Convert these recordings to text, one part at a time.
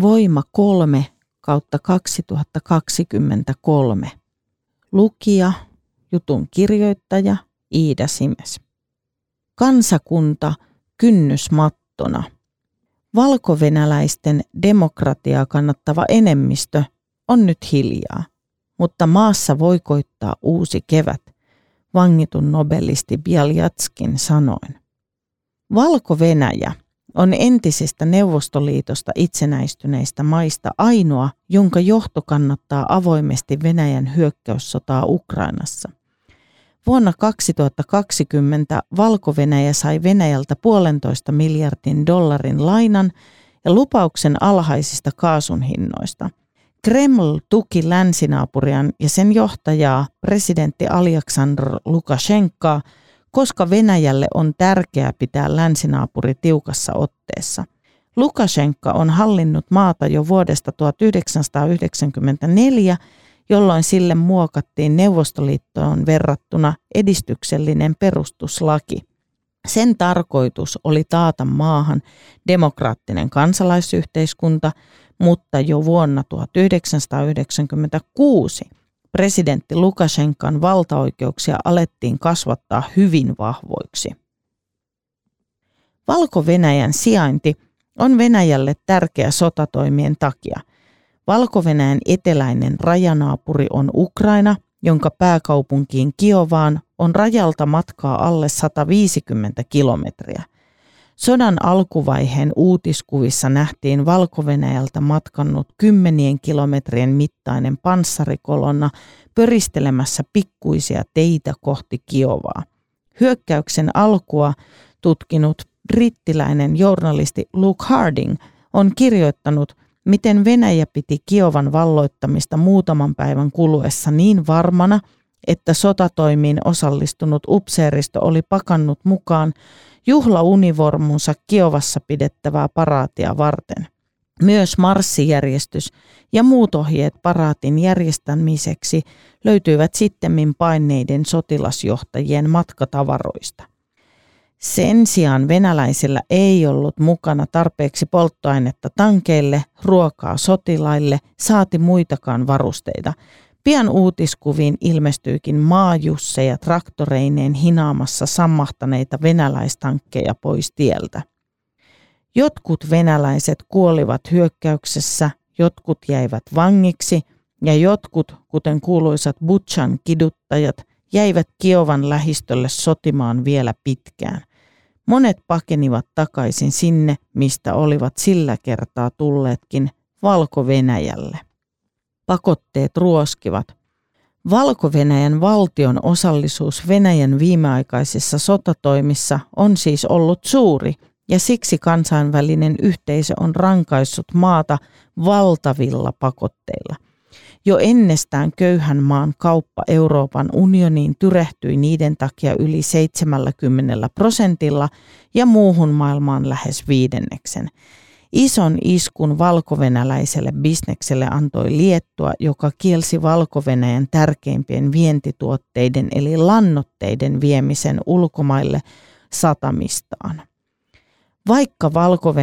Voima 3 kautta 2023. Lukija, jutun kirjoittaja Iida Simes. Kansakunta kynnysmattona. Valkovenäläisten demokratiaa kannattava enemmistö on nyt hiljaa, mutta maassa voi koittaa uusi kevät, vangitun nobelisti Bialyatskin sanoin. Valko-Venäjä on entisestä Neuvostoliitosta itsenäistyneistä maista ainoa, jonka johto kannattaa avoimesti Venäjän hyökkäyssotaa Ukrainassa. Vuonna 2020 valko sai Venäjältä puolentoista miljardin dollarin lainan ja lupauksen alhaisista kaasun hinnoista. Kreml tuki länsinaapurian ja sen johtajaa presidentti Aleksandr Lukashenkaa, koska Venäjälle on tärkeää pitää länsinaapuri tiukassa otteessa. Lukashenka on hallinnut maata jo vuodesta 1994 jolloin sille muokattiin Neuvostoliittoon verrattuna edistyksellinen perustuslaki. Sen tarkoitus oli taata maahan demokraattinen kansalaisyhteiskunta, mutta jo vuonna 1996 presidentti Lukashenkan valtaoikeuksia alettiin kasvattaa hyvin vahvoiksi. Valko-Venäjän sijainti on Venäjälle tärkeä sotatoimien takia – valko eteläinen rajanaapuri on Ukraina, jonka pääkaupunkiin Kiovaan on rajalta matkaa alle 150 kilometriä. Sodan alkuvaiheen uutiskuvissa nähtiin valko matkannut kymmenien kilometrien mittainen panssarikolonna pöristelemässä pikkuisia teitä kohti Kiovaa. Hyökkäyksen alkua tutkinut brittiläinen journalisti Luke Harding on kirjoittanut – miten Venäjä piti Kiovan valloittamista muutaman päivän kuluessa niin varmana, että sotatoimiin osallistunut upseeristo oli pakannut mukaan juhlaunivormunsa Kiovassa pidettävää paraatia varten. Myös marssijärjestys ja muut ohjeet paraatin järjestämiseksi löytyivät sittemmin paineiden sotilasjohtajien matkatavaroista. Sen sijaan venäläisillä ei ollut mukana tarpeeksi polttoainetta tankeille, ruokaa sotilaille, saati muitakaan varusteita. Pian uutiskuviin ilmestyikin maajusseja traktoreineen hinaamassa sammahtaneita venäläistankkeja pois tieltä. Jotkut venäläiset kuolivat hyökkäyksessä, jotkut jäivät vangiksi ja jotkut, kuten kuuluisat Butchan kiduttajat, jäivät Kiovan lähistölle sotimaan vielä pitkään. Monet pakenivat takaisin sinne, mistä olivat sillä kertaa tulleetkin Valko-Venäjälle. Pakotteet ruoskivat. Valko-Venäjän valtion osallisuus Venäjän viimeaikaisissa sotatoimissa on siis ollut suuri ja siksi kansainvälinen yhteisö on rankaissut maata valtavilla pakotteilla – jo ennestään köyhän maan kauppa Euroopan unioniin tyrehtyi niiden takia yli 70 prosentilla ja muuhun maailmaan lähes viidenneksen. Ison iskun valkovenäläiselle bisnekselle antoi Liettua, joka kielsi valko tärkeimpien vientituotteiden eli lannotteiden viemisen ulkomaille satamistaan. Vaikka valko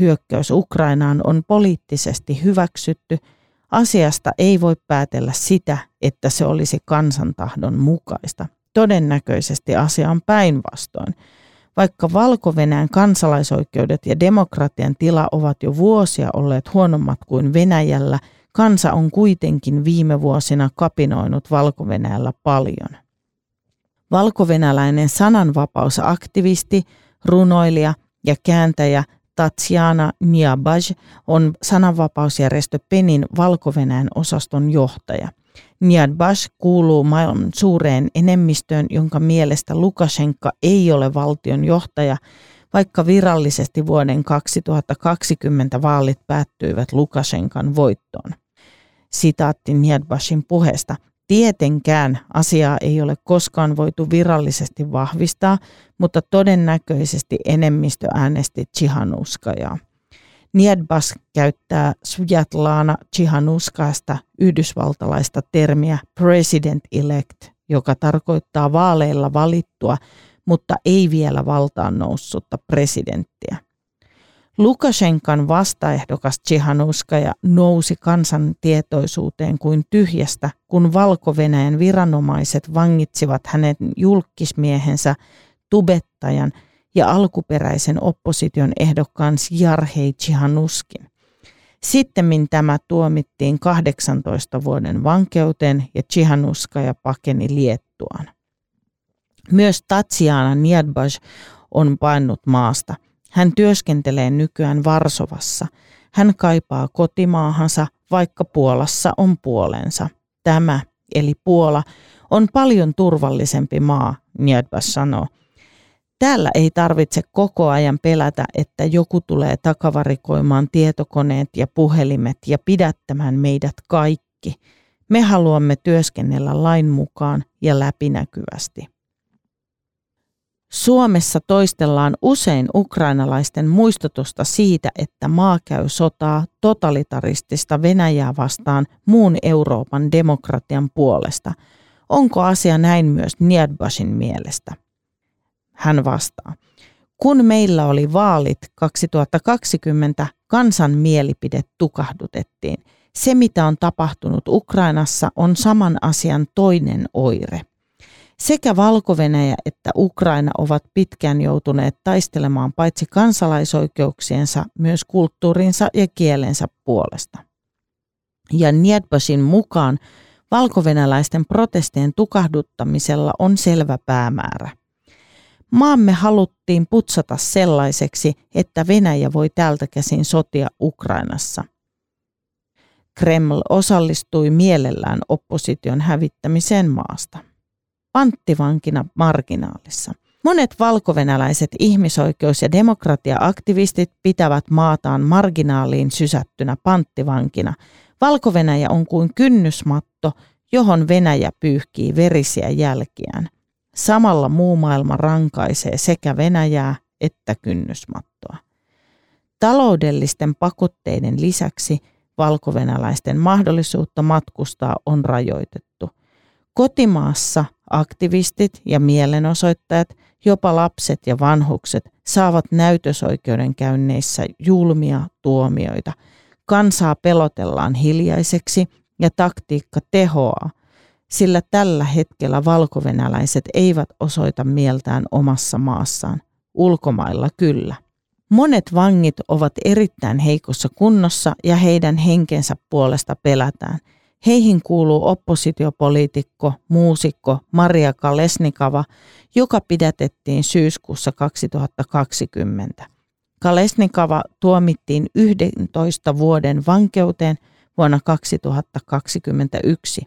hyökkäys Ukrainaan on poliittisesti hyväksytty – Asiasta ei voi päätellä sitä, että se olisi kansantahdon mukaista. Todennäköisesti asia on päinvastoin. Vaikka valko kansalaisoikeudet ja demokratian tila ovat jo vuosia olleet huonommat kuin Venäjällä, kansa on kuitenkin viime vuosina kapinoinut valko paljon. Valkovenäläinen sananvapausaktivisti, runoilija ja kääntäjä Tatjana Niabaj on sananvapausjärjestö Penin valko osaston johtaja. Niabaj kuuluu maailman suureen enemmistöön, jonka mielestä Lukashenka ei ole valtion johtaja, vaikka virallisesti vuoden 2020 vaalit päättyivät Lukashenkan voittoon. Sitaatti Niedbashin puheesta. Tietenkään asiaa ei ole koskaan voitu virallisesti vahvistaa, mutta todennäköisesti enemmistö äänesti Chihanuskajaa. Niedbas käyttää Sviatlana Chihanuskasta yhdysvaltalaista termiä president-elect, joka tarkoittaa vaaleilla valittua, mutta ei vielä valtaan noussutta presidenttiä. Lukashenkan vastaehdokas Tsihanuskaja nousi kansan tietoisuuteen kuin tyhjästä, kun valko viranomaiset vangitsivat hänen julkismiehensä, tubettajan ja alkuperäisen opposition ehdokkaan Jarhei Tsihanuskin. Sittemmin tämä tuomittiin 18 vuoden vankeuteen ja Tsihanuskaja pakeni Liettuaan. Myös Tatsiana Niedbaj on painut maasta – hän työskentelee nykyään Varsovassa. Hän kaipaa kotimaahansa, vaikka Puolassa on puolensa. Tämä, eli Puola, on paljon turvallisempi maa, Niedbas sanoo. Täällä ei tarvitse koko ajan pelätä, että joku tulee takavarikoimaan tietokoneet ja puhelimet ja pidättämään meidät kaikki. Me haluamme työskennellä lain mukaan ja läpinäkyvästi. Suomessa toistellaan usein ukrainalaisten muistutusta siitä, että maa käy sotaa totalitaristista Venäjää vastaan muun Euroopan demokratian puolesta. Onko asia näin myös Niedbashin mielestä? Hän vastaa. Kun meillä oli vaalit 2020, kansan mielipide tukahdutettiin. Se, mitä on tapahtunut Ukrainassa, on saman asian toinen oire. Sekä valko että Ukraina ovat pitkään joutuneet taistelemaan paitsi kansalaisoikeuksiensa myös kulttuurinsa ja kielensä puolesta. Ja Niedbasin mukaan valkovenäläisten protestien tukahduttamisella on selvä päämäärä. Maamme haluttiin putsata sellaiseksi, että Venäjä voi täältä käsin sotia Ukrainassa. Kreml osallistui mielellään opposition hävittämiseen maasta panttivankina marginaalissa. Monet valkovenäläiset ihmisoikeus- ja demokratiaaktivistit pitävät maataan marginaaliin sysättynä panttivankina. valko on kuin kynnysmatto, johon Venäjä pyyhkii verisiä jälkiään. Samalla muu maailma rankaisee sekä Venäjää että kynnysmattoa. Taloudellisten pakotteiden lisäksi valkovenäläisten mahdollisuutta matkustaa on rajoitettu. Kotimaassa Aktivistit ja mielenosoittajat, jopa lapset ja vanhukset saavat näytösoikeudenkäynneissä julmia tuomioita. Kansaa pelotellaan hiljaiseksi ja taktiikka tehoaa, sillä tällä hetkellä valkovenäläiset eivät osoita mieltään omassa maassaan. Ulkomailla kyllä. Monet vangit ovat erittäin heikossa kunnossa ja heidän henkensä puolesta pelätään – Heihin kuuluu oppositiopoliitikko, muusikko Maria Kalesnikava, joka pidätettiin syyskuussa 2020. Kalesnikava tuomittiin 11 vuoden vankeuteen vuonna 2021.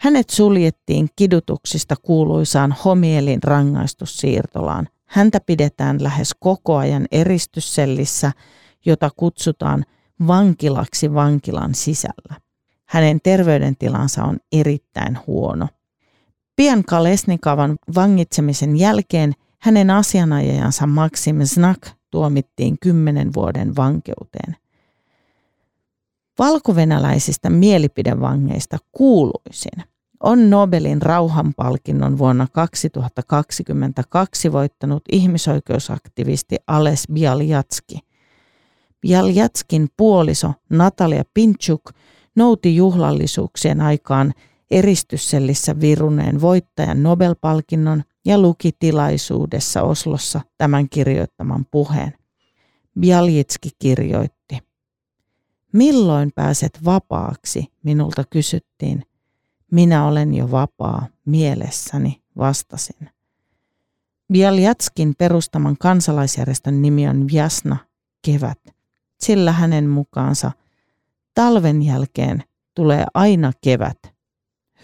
Hänet suljettiin kidutuksista kuuluisaan Homielin rangaistussiirtolaan. Häntä pidetään lähes koko ajan eristyssellissä, jota kutsutaan vankilaksi vankilan sisällä. Hänen terveydentilansa on erittäin huono. Pian Kalesnikavan vangitsemisen jälkeen hänen asianajajansa Maxim Znak tuomittiin kymmenen vuoden vankeuteen. Valkovenäläisistä mielipidevangeista kuuluisin on Nobelin rauhanpalkinnon vuonna 2022 voittanut ihmisoikeusaktivisti Ales Bialjatski. Bialjatskin puoliso Natalia Pinchuk – nouti juhlallisuuksien aikaan eristyssellissä viruneen voittajan Nobel-palkinnon ja luki tilaisuudessa Oslossa tämän kirjoittaman puheen. Bialjitski kirjoitti. Milloin pääset vapaaksi, minulta kysyttiin. Minä olen jo vapaa, mielessäni vastasin. Bialjatskin perustaman kansalaisjärjestön nimi on Vjasna, kevät, sillä hänen mukaansa – Talven jälkeen tulee aina kevät.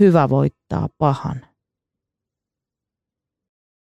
Hyvä voittaa pahan.